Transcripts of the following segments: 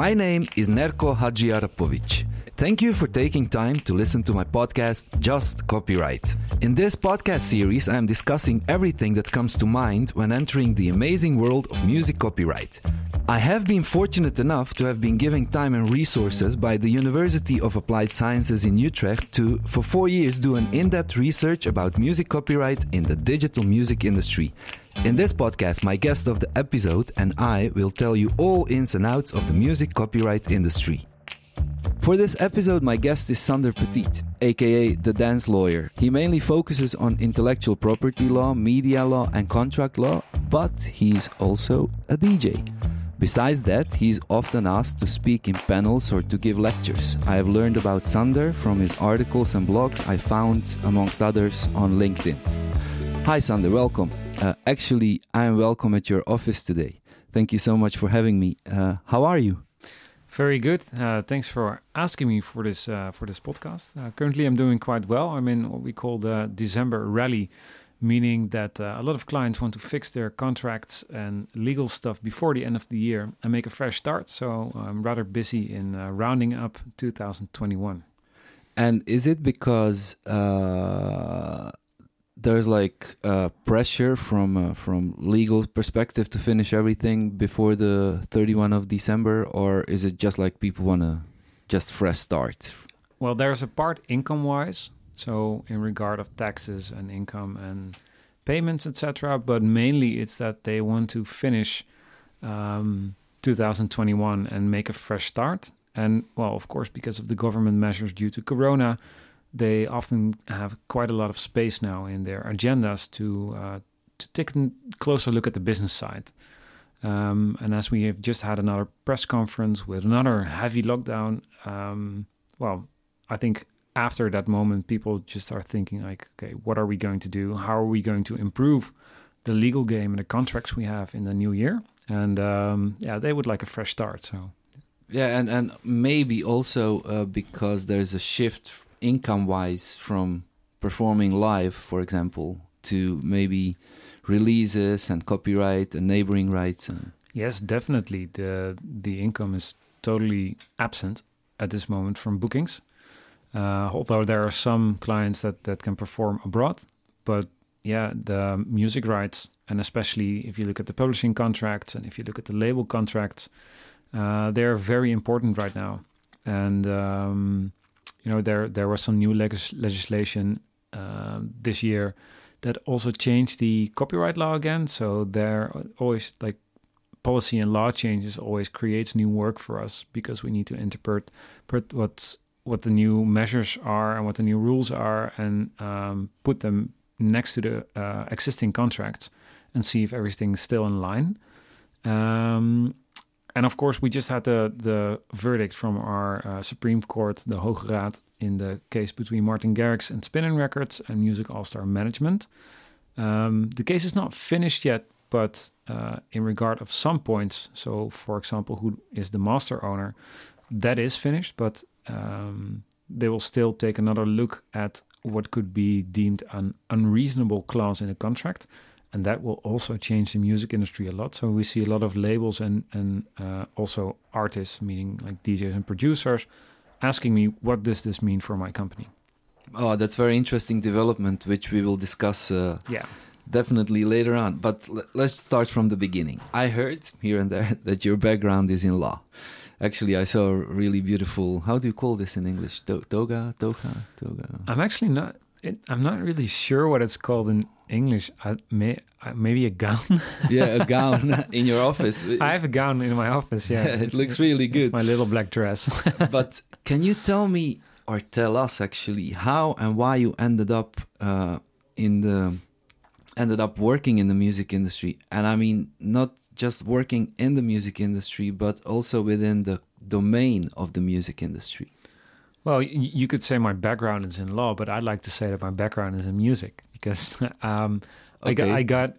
My name is Nerko Hadjiarapovic. Thank you for taking time to listen to my podcast, Just Copyright. In this podcast series, I am discussing everything that comes to mind when entering the amazing world of music copyright. I have been fortunate enough to have been given time and resources by the University of Applied Sciences in Utrecht to, for four years, do an in depth research about music copyright in the digital music industry. In this podcast, my guest of the episode and I will tell you all ins and outs of the music copyright industry. For this episode, my guest is Sander Petit, aka the dance lawyer. He mainly focuses on intellectual property law, media law, and contract law, but he's also a DJ. Besides that, he's often asked to speak in panels or to give lectures. I have learned about Sander from his articles and blogs I found, amongst others, on LinkedIn. Hi, Sander, welcome. Uh, actually, I am welcome at your office today. Thank you so much for having me. Uh, how are you? Very good. Uh, thanks for asking me for this uh, for this podcast. Uh, currently, I'm doing quite well. I'm in what we call the December rally, meaning that uh, a lot of clients want to fix their contracts and legal stuff before the end of the year and make a fresh start. So I'm rather busy in uh, rounding up 2021. And is it because uh, there's like uh, pressure from uh, from legal perspective to finish everything before the 31 of December, or is it just like people want to just fresh start? Well, there's a part income wise, so in regard of taxes and income and payments, etc. But mainly it's that they want to finish um, 2021 and make a fresh start. And well, of course, because of the government measures due to Corona, they often have quite a lot of space now in their agendas to uh, to take a closer look at the business side. Um, and as we have just had another press conference with another heavy lockdown, um, well, I think after that moment, people just start thinking like, okay, what are we going to do? How are we going to improve the legal game and the contracts we have in the new year? And um, yeah, they would like a fresh start. So yeah, and and maybe also uh, because there's a shift income wise from performing live, for example, to maybe releases and copyright and neighboring rights? And... Yes, definitely. The the income is totally absent at this moment from bookings. Uh, although there are some clients that, that can perform abroad, but yeah, the music rights, and especially if you look at the publishing contracts and if you look at the label contracts, uh, they're very important right now. And um, you know there there was some new legis- legislation uh, this year that also changed the copyright law again. So there always like policy and law changes always creates new work for us because we need to interpret, what's what the new measures are and what the new rules are and um, put them next to the uh, existing contracts and see if everything's still in line. Um, and of course, we just had the the verdict from our uh, Supreme Court, the Hoge Raad, in the case between Martin Garrix and Spinnin' Records and Music All Star Management. Um, the case is not finished yet, but uh, in regard of some points, so for example, who is the master owner, that is finished, but um, they will still take another look at what could be deemed an unreasonable clause in a contract and that will also change the music industry a lot. So we see a lot of labels and and uh, also artists, meaning like DJs and producers, asking me, "What does this mean for my company?" Oh, that's very interesting development, which we will discuss. Uh, yeah. Definitely later on, but let's start from the beginning. I heard here and there that your background is in law. Actually, I saw a really beautiful. How do you call this in English? toga, toga, toga. I'm actually not. It, I'm not really sure what it's called in English. I may, maybe a gown. yeah, a gown in your office. I have a gown in my office. Yeah, it looks really good. It's my little black dress. but can you tell me or tell us actually how and why you ended up uh, in the ended up working in the music industry? And I mean, not just working in the music industry, but also within the domain of the music industry. Well, you could say my background is in law, but I'd like to say that my background is in music because um, okay. I got I got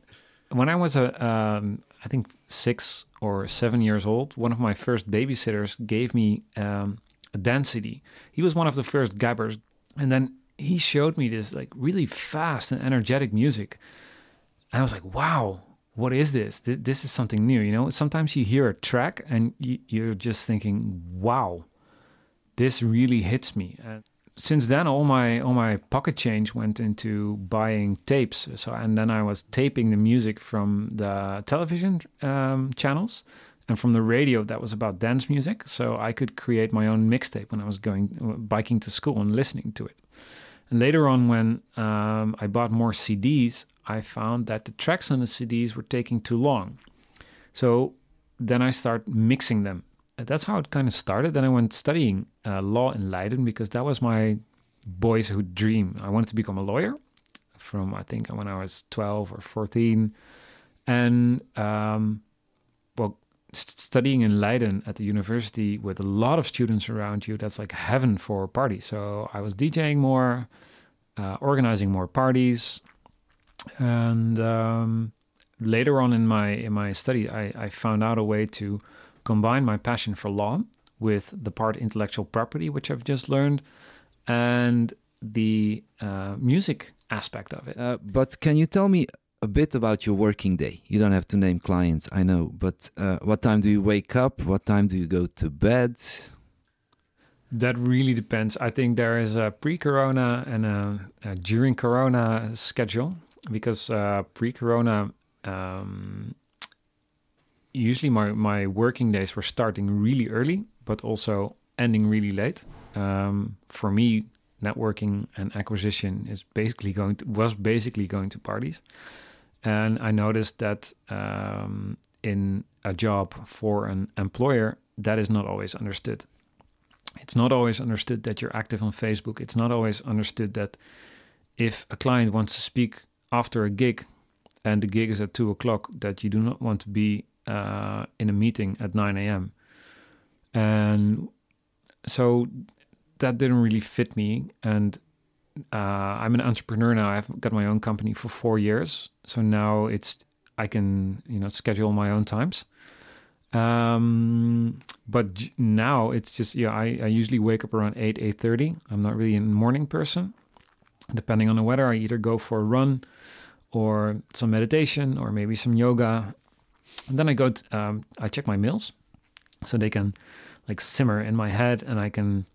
when I was a um, I think six or seven years old. One of my first babysitters gave me um, a dance CD. He was one of the first gabbers, and then he showed me this like really fast and energetic music. And I was like, wow, what is this? Th- this is something new. You know, sometimes you hear a track and y- you're just thinking, wow, this really hits me. And since then, all my all my pocket change went into buying tapes. So and then I was taping the music from the television um, channels and from the radio that was about dance music. So I could create my own mixtape when I was going biking to school and listening to it. And later on, when um, I bought more CDs, I found that the tracks on the CDs were taking too long. So then I start mixing them. That's how it kind of started. Then I went studying uh, law in Leiden because that was my boyhood dream. I wanted to become a lawyer from I think when I was 12 or 14. And um, well, st- studying in Leiden at the university with a lot of students around you, that's like heaven for parties. So I was DJing more, uh, organizing more parties, and um, later on in my in my study, I, I found out a way to combine my passion for law with the part intellectual property, which I've just learned, and the uh, music aspect of it. Uh, but can you tell me a bit about your working day? You don't have to name clients, I know, but uh, what time do you wake up? What time do you go to bed? That really depends. I think there is a pre-corona and a, a during corona schedule because uh, pre-corona, um, usually my my working days were starting really early, but also ending really late. Um, for me, networking and acquisition is basically going to was basically going to parties, and I noticed that um, in a job for an employer, that is not always understood. It's not always understood that you're active on Facebook. It's not always understood that if a client wants to speak after a gig and the gig is at two o'clock, that you do not want to be uh, in a meeting at 9 a.m. And so that didn't really fit me. And uh, I'm an entrepreneur now. I've got my own company for four years. So now it's, I can, you know, schedule my own times. Um, but now it's just, yeah, I, I usually wake up around 8, 8.30. I'm not really a morning person. Depending on the weather, I either go for a run or some meditation or maybe some yoga. And then I go, t- um, I check my mails so they can like simmer in my head and I can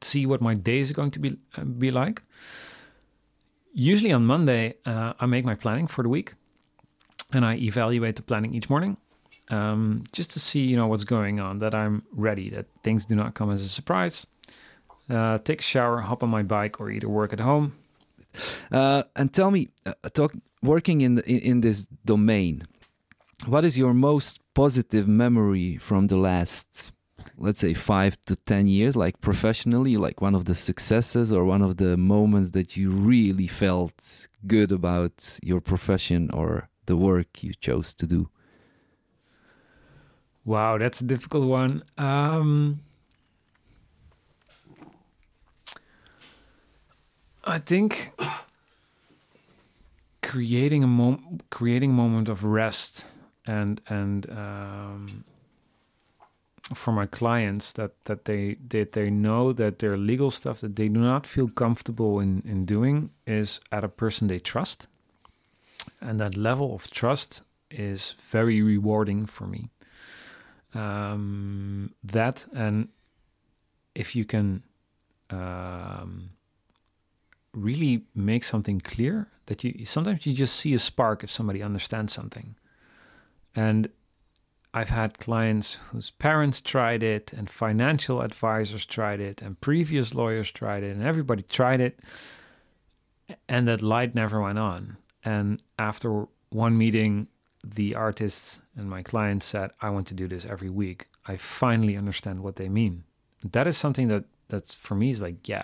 see what my day is going to be uh, be like. Usually on Monday, uh, I make my planning for the week, and I evaluate the planning each morning, um, just to see you know what's going on, that I'm ready, that things do not come as a surprise. Uh, take a shower, hop on my bike, or either work at home. Uh, and tell me, uh, talk, working in, the, in in this domain, what is your most positive memory from the last, let's say, five to ten years, like professionally, like one of the successes or one of the moments that you really felt good about your profession or the work you chose to do? Wow, that's a difficult one. Um, I think creating a mom- creating a moment of rest and and um, for my clients that that they that they know that their legal stuff that they do not feel comfortable in in doing is at a person they trust, and that level of trust is very rewarding for me. Um, that and if you can um, really make something clear that you sometimes you just see a spark if somebody understands something and i've had clients whose parents tried it and financial advisors tried it and previous lawyers tried it and everybody tried it and that light never went on. And after one meeting the artists and my client said i want to do this every week. I finally understand what they mean. That is something that that's for me is like yeah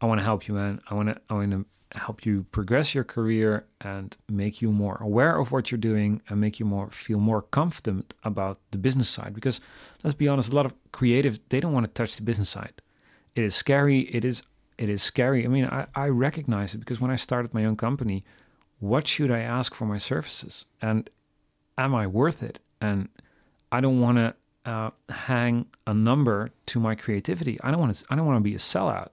I want to help you, man. I want to I want to help you progress your career and make you more aware of what you're doing and make you more feel more confident about the business side. Because let's be honest, a lot of creatives they don't want to touch the business side. It is scary. It is it is scary. I mean, I, I recognize it because when I started my own company, what should I ask for my services and am I worth it? And I don't want to uh, hang a number to my creativity. I don't want to. I don't want to be a sellout.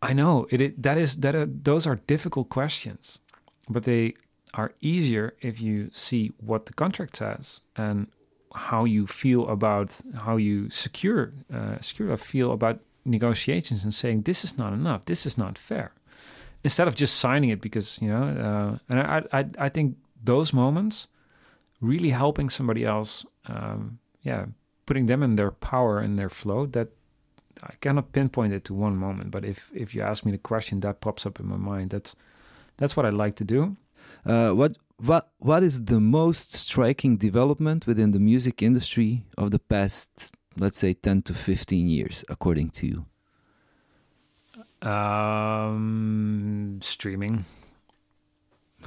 I know it, it that is that are, those are difficult questions, but they are easier if you see what the contract says and how you feel about how you secure uh, secure feel about negotiations and saying this is not enough, this is not fair, instead of just signing it because you know. Uh, and I, I I think those moments really helping somebody else, um, yeah, putting them in their power and their flow. That I cannot pinpoint it to one moment, but if if you ask me the question, that pops up in my mind. That's that's what I like to do. Uh, what what what is the most striking development within the music industry of the past, let's say, ten to fifteen years, according to you? Um, streaming.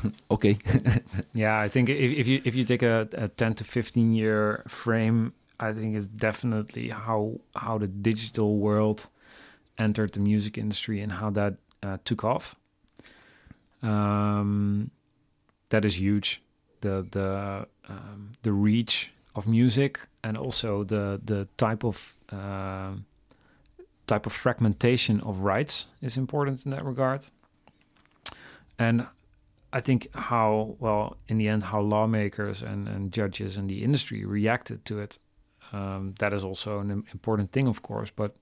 okay. yeah, I think if, if you if you take a, a ten to fifteen year frame, I think is definitely how how the digital world entered the music industry and how that uh, took off. Um, that is huge. The the um, the reach of music and also the the type of uh, type of fragmentation of rights is important in that regard. And I think how well in the end how lawmakers and, and judges and the industry reacted to it. Um, that is also an important thing, of course. But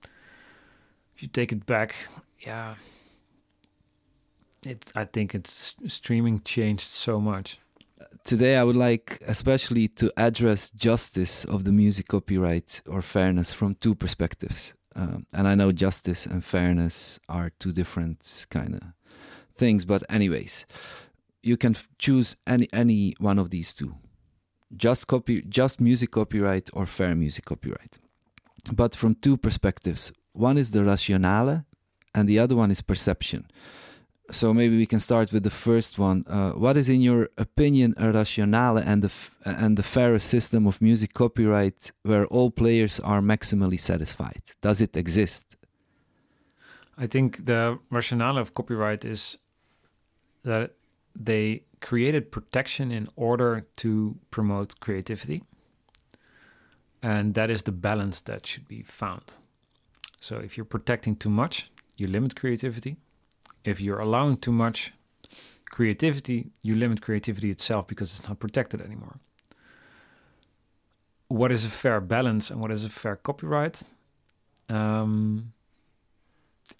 if you take it back, yeah, it. I think it's streaming changed so much. Today, I would like especially to address justice of the music copyright or fairness from two perspectives. Um, and I know justice and fairness are two different kind of things, but anyways, you can choose any any one of these two just copy just music copyright or fair music copyright. But from two perspectives. One is the rationale and the other one is perception. So maybe we can start with the first one. Uh, what is in your opinion a rationale and the and the fair system of music copyright where all players are maximally satisfied? Does it exist? I think the rationale of copyright is that they created protection in order to promote creativity. And that is the balance that should be found. So if you're protecting too much, you limit creativity. If you're allowing too much creativity, you limit creativity itself because it's not protected anymore. What is a fair balance and what is a fair copyright? Um,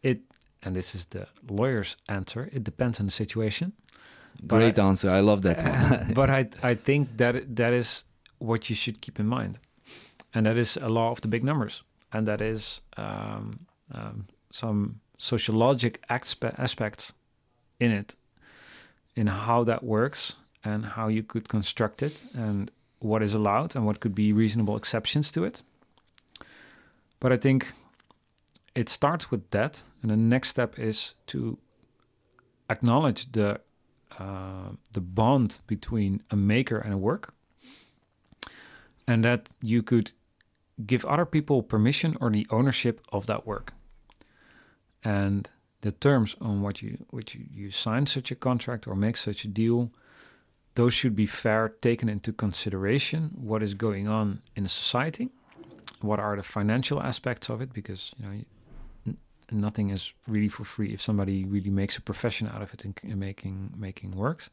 it and this is the lawyer's answer. It depends on the situation. Great I, answer. I love that one. but I I think that that is what you should keep in mind, and that is a law of the big numbers, and that is um, um, some sociologic aspe- aspects in it, in how that works and how you could construct it, and what is allowed and what could be reasonable exceptions to it. But I think it starts with that, and the next step is to acknowledge the uh, the bond between a maker and a work, and that you could give other people permission or the ownership of that work, and the terms on what you which you, you sign such a contract or make such a deal those should be fair taken into consideration what is going on in society what are the financial aspects of it because you know nothing is really for free if somebody really makes a profession out of it in, in making making works.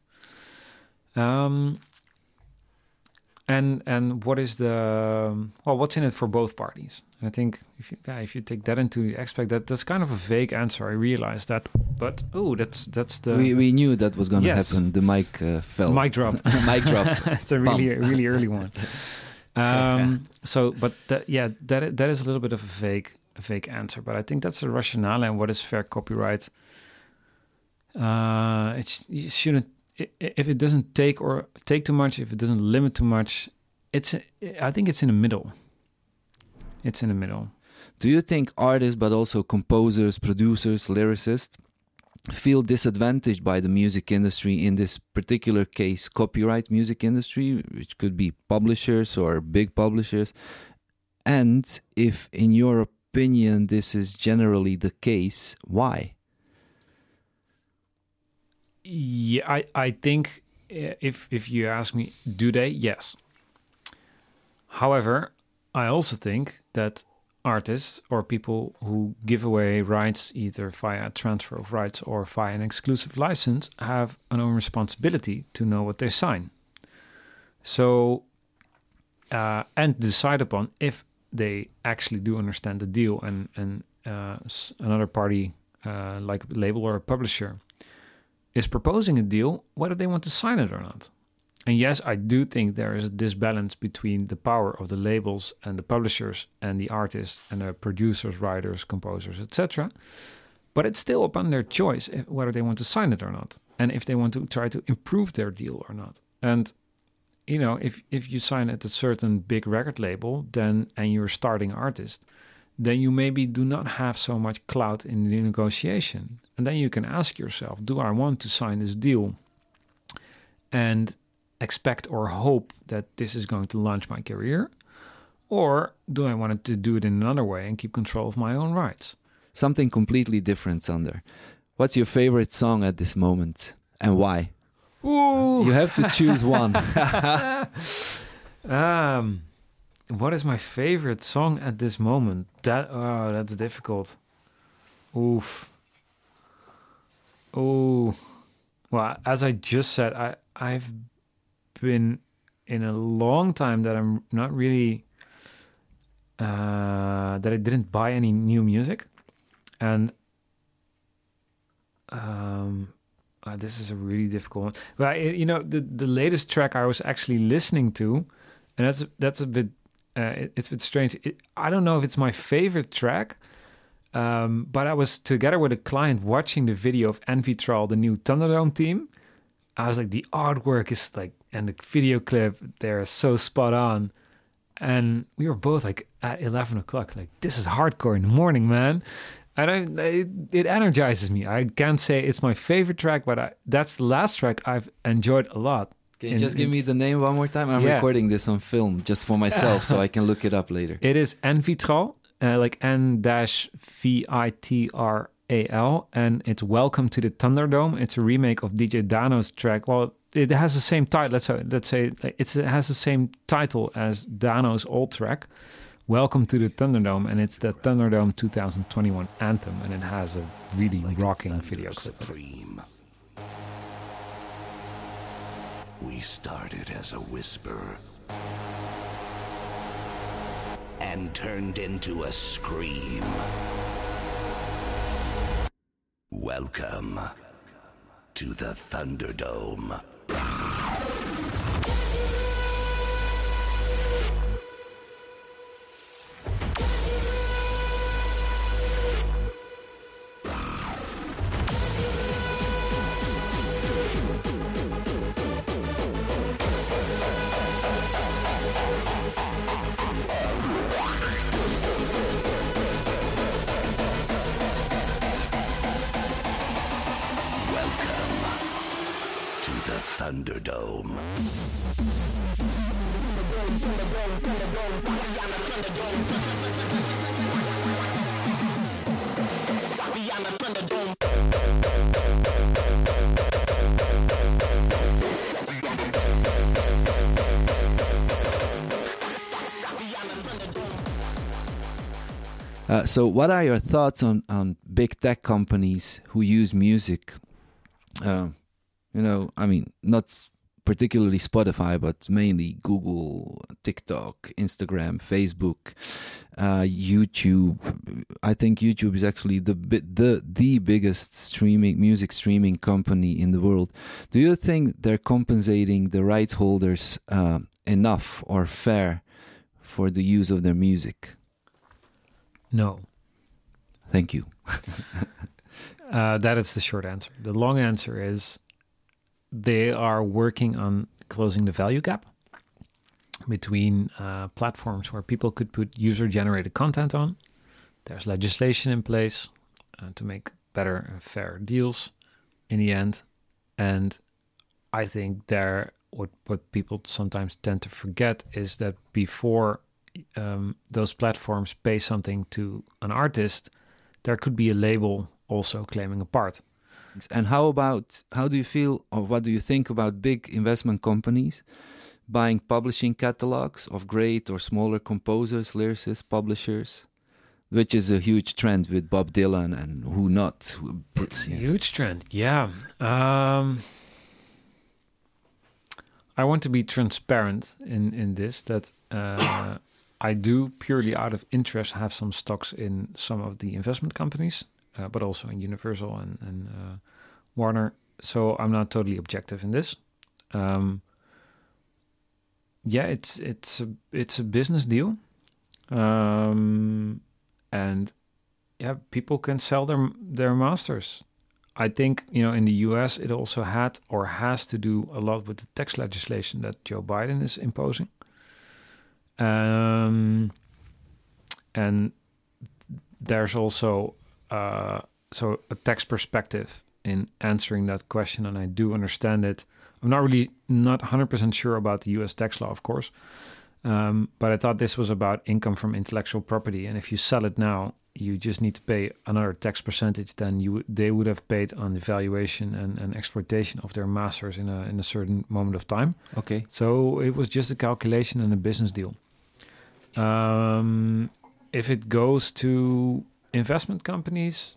Um, and and what is the well what's in it for both parties? And i think if you yeah, if you take that into the aspect that that's kind of a vague answer i realize that but oh that's that's the we, we knew that was going to yes. happen. The mic uh, fell. Mic drop. Mic drop. It's a really really early one. Um so but that, yeah that that is a little bit of a vague a vague answer, but I think that's the rationale and what is fair copyright. Uh, it, shouldn't if it doesn't take or take too much, if it doesn't limit too much, it's I think it's in the middle. It's in the middle. Do you think artists, but also composers, producers, lyricists, feel disadvantaged by the music industry in this particular case, copyright music industry, which could be publishers or big publishers? And if, in your opinion this is generally the case, why? Yeah, I, I think eh, if if you ask me, do they? Yes. However, I also think that artists or people who give away rights either via transfer of rights or via an exclusive license have an own responsibility to know what they sign. So, uh, and decide upon if they actually do understand the deal and, and uh, another party, uh, like a label or a publisher, is proposing a deal, whether they want to sign it or not. And yes, I do think there is a disbalance between the power of the labels and the publishers and the artists and the producers, writers, composers, etc. But it's still upon their choice whether they want to sign it or not, and if they want to try to improve their deal or not. And you know, if if you sign at a certain big record label, then and you're a starting artist, then you maybe do not have so much clout in the negotiation. And then you can ask yourself, do I want to sign this deal? And expect or hope that this is going to launch my career? Or do I want to do it in another way and keep control of my own rights? Something completely different, Sander. What's your favorite song at this moment and why? Ooh. You have to choose one. um, what is my favorite song at this moment? That oh, that's difficult. Oof. Oh. Well, as I just said, I I've been in a long time that I'm not really uh, that I didn't buy any new music, and um, uh, this is a really difficult one. Well, I, you know, the the latest track I was actually listening to, and that's that's a bit uh, it, it's a bit strange. It, I don't know if it's my favorite track. Um, but I was together with a client watching the video of N-Vitral, the new Thunderdome team. I was like, the artwork is like and the video clip they're so spot on and we were both like at 11 o'clock like this is hardcore in the morning man and I, it, it energizes me. I can't say it's my favorite track but I, that's the last track i've enjoyed a lot. Can you just give me the name one more time? I'm yeah. recording this on film just for myself so i can look it up later. It is N-Vitral uh, like n dash v i t r a l and it's welcome to the thunderdome. It's a remake of dj dano's track. Well it has the same title. Let's say, let's say it has the same title as Dano's old track, "Welcome to the Thunderdome," and it's the Thunderdome 2021 anthem, and it has a really like rocking a video clip. Supreme. We started as a whisper and turned into a scream. Welcome to the Thunderdome. Uh, so, what are your thoughts on, on big tech companies who use music? Uh, you know, I mean, not particularly Spotify, but mainly Google, TikTok, Instagram, Facebook, uh, YouTube. I think YouTube is actually the the the biggest streaming music streaming company in the world. Do you think they're compensating the rights holders uh, enough or fair for the use of their music? No. Thank you. uh, that is the short answer. The long answer is they are working on closing the value gap between uh, platforms where people could put user generated content on. There's legislation in place uh, to make better and fair deals in the end. And I think there, what, what people sometimes tend to forget is that before um, those platforms pay something to an artist, there could be a label also claiming a part. And how about how do you feel or what do you think about big investment companies buying publishing catalogs of great or smaller composers, lyricists, publishers? which is a huge trend with Bob Dylan and who not. It's a yeah. huge trend. Yeah. Um, I want to be transparent in in this that uh, I do purely out of interest have some stocks in some of the investment companies, uh, but also in Universal and and uh, Warner. So I'm not totally objective in this. Um, yeah, it's it's a it's a business deal, um, and yeah, people can sell their their masters. I think you know in the U.S. it also had or has to do a lot with the tax legislation that Joe Biden is imposing, um, and there's also uh, so a tax perspective in answering that question, and I do understand it. I'm not really not 100% sure about the U.S. tax law, of course, um, but I thought this was about income from intellectual property, and if you sell it now, you just need to pay another tax percentage than you they would have paid on the valuation and, and exploitation of their masters in a in a certain moment of time. Okay. So it was just a calculation and a business deal. Um, if it goes to investment companies,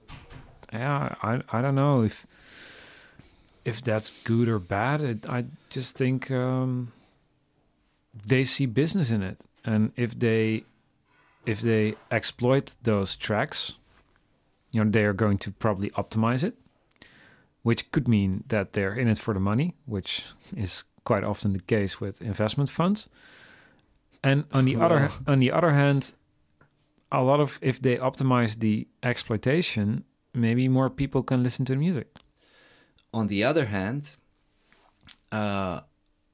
yeah, I I don't know if if that's good or bad. It, I just think um, they see business in it, and if they if they exploit those tracks, you know, they are going to probably optimize it, which could mean that they're in it for the money, which is quite often the case with investment funds. And on the other on the other hand, a lot of if they optimize the exploitation, maybe more people can listen to the music. On the other hand, uh,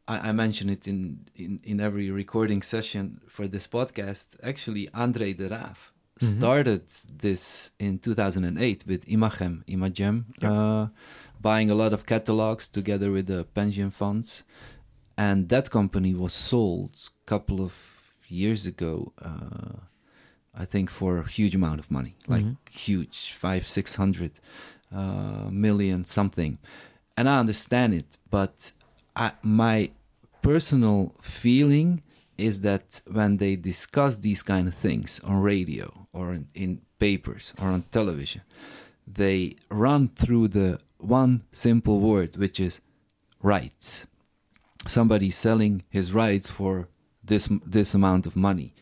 I, I mention it in, in, in every recording session for this podcast. Actually, Andre de Raaff Mhm. started this in 2008 with Imagem, Imagem, Yeah. uh, buying a lot of catalogs together with the pension funds. And that company was sold a couple of years ago, uh, I think, for a huge amount of money, like Mhm. huge, five, six hundred uh, million something. And I understand it, but I, my personal feeling is that when they discuss these kind of things on radio or in, in papers or on television, they run through the one simple word, which is rights. Somebody selling his rights for this this amount of money.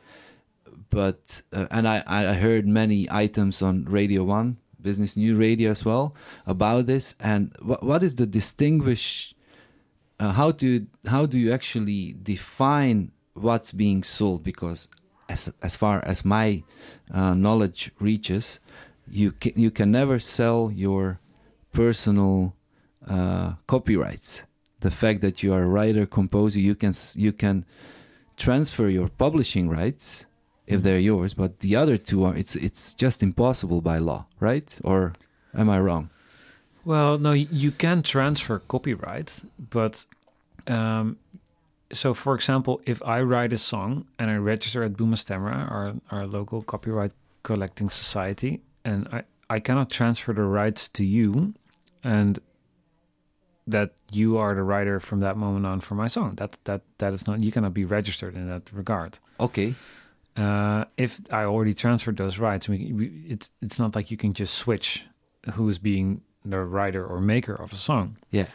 But uh, and I I heard many items on Radio One, Business News Radio as well about this. And what what is the distinguish? Uh, how do how do you actually define what's being sold? Because as as far as my uh, knowledge reaches, you can, you can never sell your personal uh, copyrights. The fact that you are a writer composer, you can you can transfer your publishing rights if they're yours, but the other two are it's it's just impossible by law, right? Or am I wrong? Well, no, you can transfer copyright, but um, so for example, if I write a song and I register at Buma our our local copyright collecting society, and I I cannot transfer the rights to you, and that you are the writer from that moment on for my song. That that that is not you cannot be registered in that regard. Okay, Uh, if I already transferred those rights, we, we, it's it's not like you can just switch who is being the writer or maker of a song. Yeah.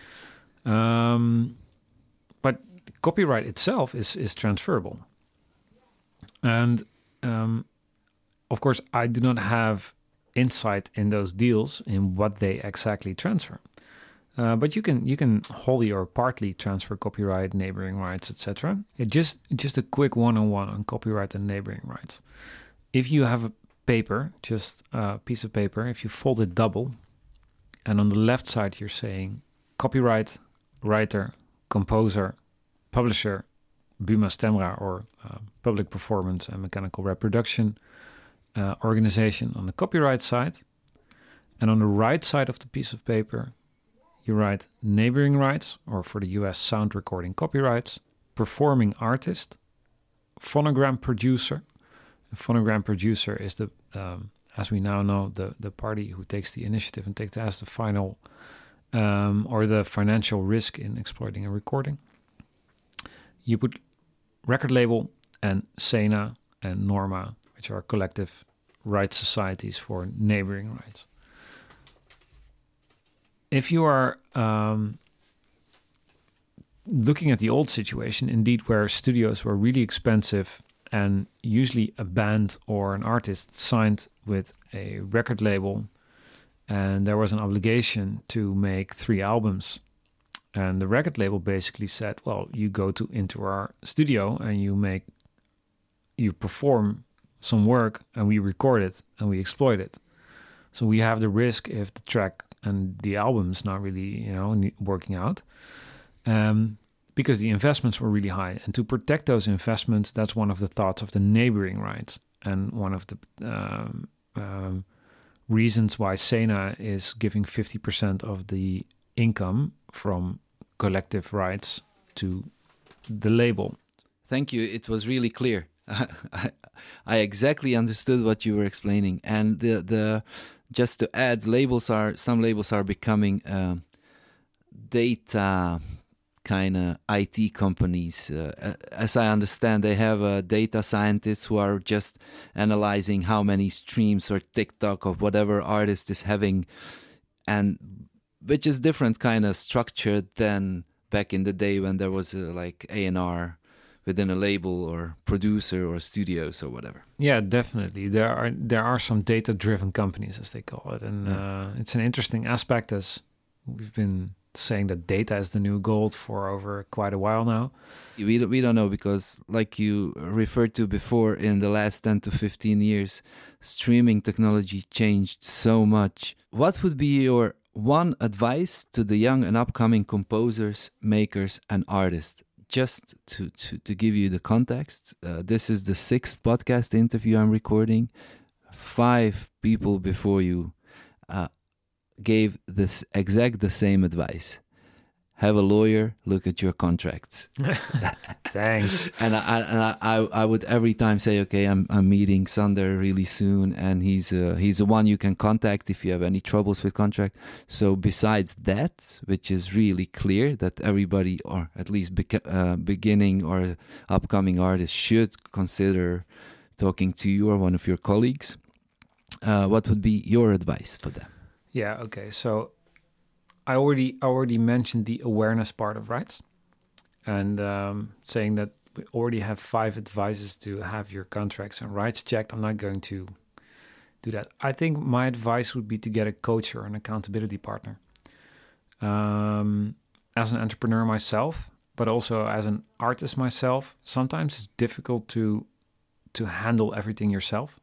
Um, but copyright itself is is transferable, and um, of course, I do not have insight in those deals in what they exactly transfer. Uh, but you can you can wholly or partly transfer copyright, neighboring rights, etc. Just just a quick one-on-one on copyright and neighboring rights. If you have a paper, just a piece of paper, if you fold it double, and on the left side you're saying copyright, writer, composer, publisher, Buma Stemra or uh, public performance and mechanical reproduction uh, organization on the copyright side, and on the right side of the piece of paper you write neighboring rights, or for the US sound recording copyrights, performing artist, phonogram producer. A phonogram producer is the, um, as we now know, the the party who takes the initiative and takes as the final um, or the financial risk in exploiting a recording. You put record label and Sena and Norma, which are collective rights societies for neighboring rights. If you are um, looking at the old situation, indeed, where studios were really expensive and usually a band or an artist signed with a record label, and there was an obligation to make three albums. And the record label basically said, "Well, you go to into our studio and you make, you perform some work, and we record it and we exploit it. So we have the risk if the track and the album's not really, you know, working out." Um, because the investments were really high. And to protect those investments, that's one of the thoughts of the neighboring rights and one of the um, um, reasons why Sena is giving 50% of the income from collective rights to the label. Thank you. It was really clear. I, I exactly understood what you were explaining. And the, the just to add, labels are some labels are becoming uh, data kind of IT companies. Uh, as I understand, they have uh, data scientists who are just analyzing how many streams or TikTok or whatever artist is having, and which is different kind of structure than back in the day when there was uh, like A and R within a label or producer or studios or whatever. Yeah, definitely. There are there are some data driven companies as they call it, and yeah. Uh, it's an interesting aspect as we've been saying that data is the new gold for over quite a while now. We we don't know because, like you referred to before, in the last 10 to 15 years, streaming technology changed so much. What would be your one advice to the young and upcoming composers, makers, and artists? Just to, to, to give you the context, uh, this is the sixth podcast interview I'm recording. Five people before you uh, gave this exact the same advice have a lawyer look at your contracts thanks and I, and I, I would every time say okay i'm, I'm meeting sander really soon and he's uh, he's the one you can contact if you have any troubles with contract so besides that which is really clear that everybody or at least beca- uh, beginning or upcoming artists should consider talking to you or one of your colleagues uh, what would be your advice for them yeah. Okay. So I already already mentioned the awareness part of rights, and um, saying that we already have five advices to have your contracts and rights checked. I'm not going to do that. I think my advice would be to get a coach or an accountability partner. Um, as an entrepreneur myself, but also as an artist myself, sometimes it's difficult to to handle everything yourself.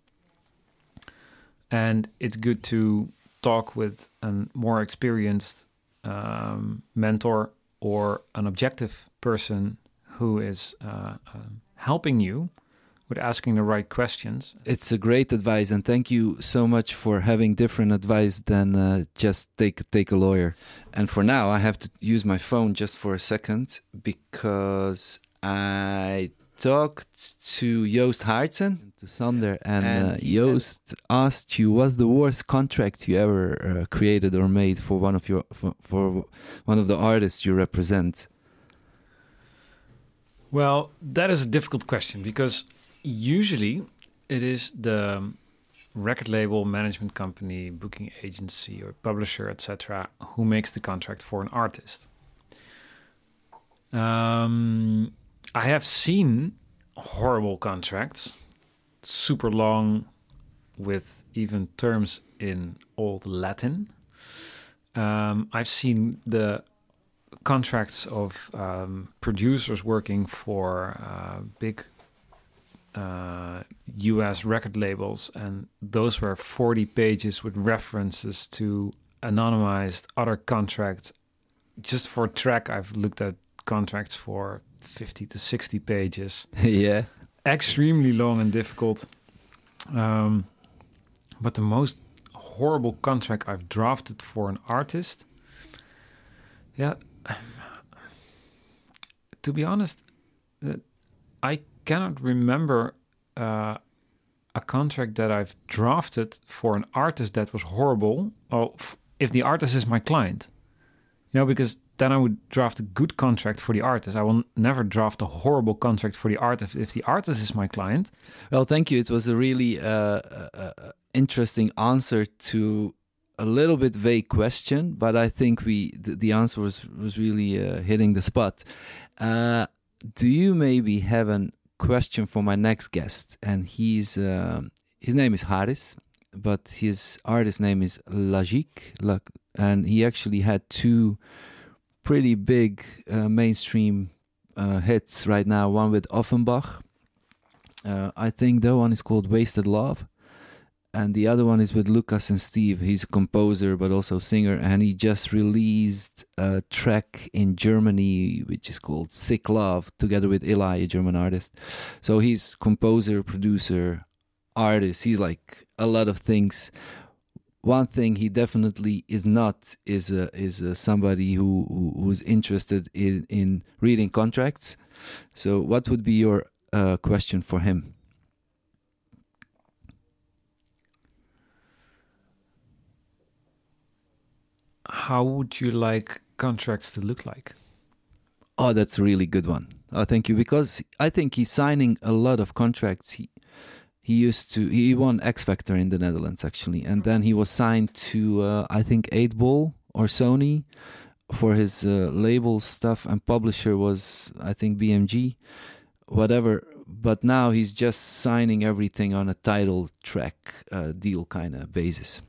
And it's good to talk with a more experienced um, mentor or an objective person who is uh, uh, helping you with asking the right questions. It's a great advice, and thank you so much for having different advice than uh, just take take a lawyer. And for now, I have to use my phone just for a second because I talked to Joost Haartsen, to Sander, and, and uh, Joost asked you, "What's the worst contract you ever uh, created or made for one of your for, for one of the artists you represent?" Well, that is a difficult question because usually it is the record label, management company, booking agency, or publisher, etc., who makes the contract for an artist. Um, I have seen horrible contracts, super long, with even terms in old Latin. Um, I've seen the contracts of um, producers working for uh, big uh, US record labels, and those were 40 pages with references to anonymized other contracts. Just for track, I've looked at contracts for 50 to 60 pages. yeah. Extremely long and difficult. Um, but the most horrible contract I've drafted for an artist, yeah, to be honest, I cannot remember uh, a contract that I've drafted for an artist that was horrible. Or if the artist is my client, you know, because then I would draft a good contract for the artist. I will never draft a horrible contract for the artist if, the artist is my client. Well, thank you. It was a really uh, uh, uh, interesting answer to a little bit vague question, but I think we the, the answer was was really uh, hitting the spot. Uh, do you maybe have a question for my next guest? And he's uh, his name is Haris, but his artist name is Lajik, and he actually had two pretty big uh, mainstream uh, hits right now. One with Ofenbach. Uh, I think that one is called Wasted Love and the other one is with Lucas and Steve. He's a composer but also singer, and he just released a track in Germany which is called "Sick Love" together with Eli, a German artist. So he's composer, producer, artist. He's like a lot of things. One thing he definitely is not is a, is a somebody who, who who's interested in in reading contracts. So, what would be your uh, question for him? how would you like contracts to look like? Oh, that's a really good one. Oh, thank you. Because I think he's signing a lot of contracts. He he used to he won X Factor in the Netherlands actually, and then he was signed to uh, I think Eight Ball or Sony for his uh, label stuff, and publisher was I think BMG, whatever. But now he's just signing everything on a title track uh, deal kind of basis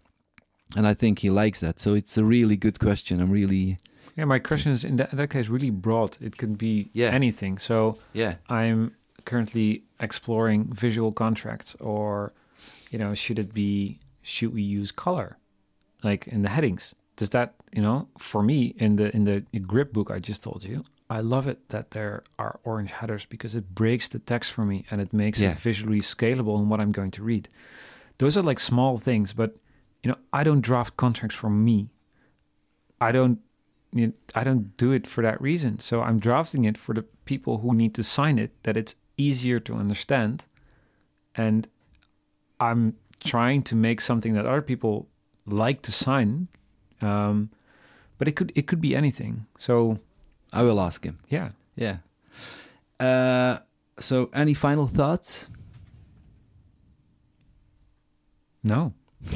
and I think he likes that. So it's a really good question. I'm really yeah. My question is in that, in that case really broad. It could be yeah. anything. So yeah, I'm currently exploring visual contracts, or you know, should it be should we use color, like in the headings? Does that you know for me in the in the grip book I just told you, I love it that there are orange headers because it breaks the text for me and it makes yeah. it visually scalable in what I'm going to read. Those are like small things, but you know, I don't draft contracts for me. I don't you know, I don't do it for that reason. So I'm drafting it for the people who need to sign it that it's easier to understand and I'm trying to make something that other people like to sign. Um, but it could it could be anything. So I will ask him. Yeah. Yeah. Uh, so any final thoughts? No.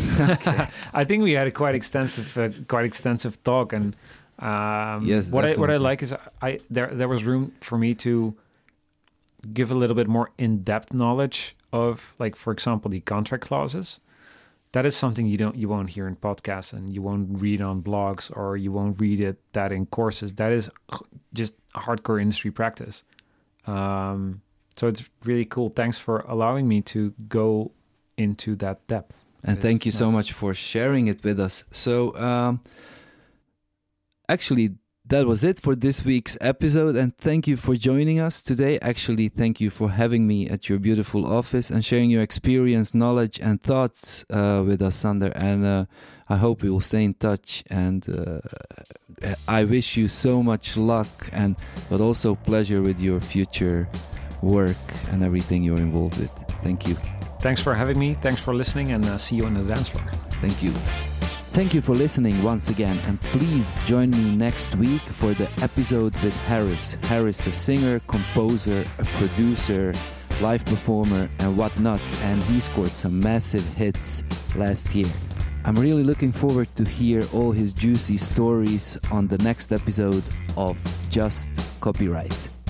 I think we had a quite extensive, uh, quite extensive talk, and um, yes, what I what I like is I there there was room for me to give a little bit more in depth knowledge of, like for example, the contract clauses. That is something you don't you won't hear in podcasts, and you won't read on blogs, or you won't read it that in courses. That is just hardcore industry practice. Um, so it's really cool. Thanks for allowing me to go into that depth. And thank you nice. so much for sharing it with us. So, um, actually, that was it for this week's episode. And thank you for joining us today. Actually, thank you for having me at your beautiful office and sharing your experience, knowledge, and thoughts uh, with us, Sander. And uh, I hope we will stay in touch. And uh, I wish you so much luck and but also pleasure with your future work and everything you're involved with. Thank you. Thanks for having me. Thanks for listening, and uh, see you on the dance floor. Thank you. Thank you for listening once again, and please join me next week for the episode with Haris. Haris, a singer, composer, a producer, live performer, and whatnot, and he scored some massive hits last year. I'm really looking forward to hear all his juicy stories on the next episode of Just Copyright.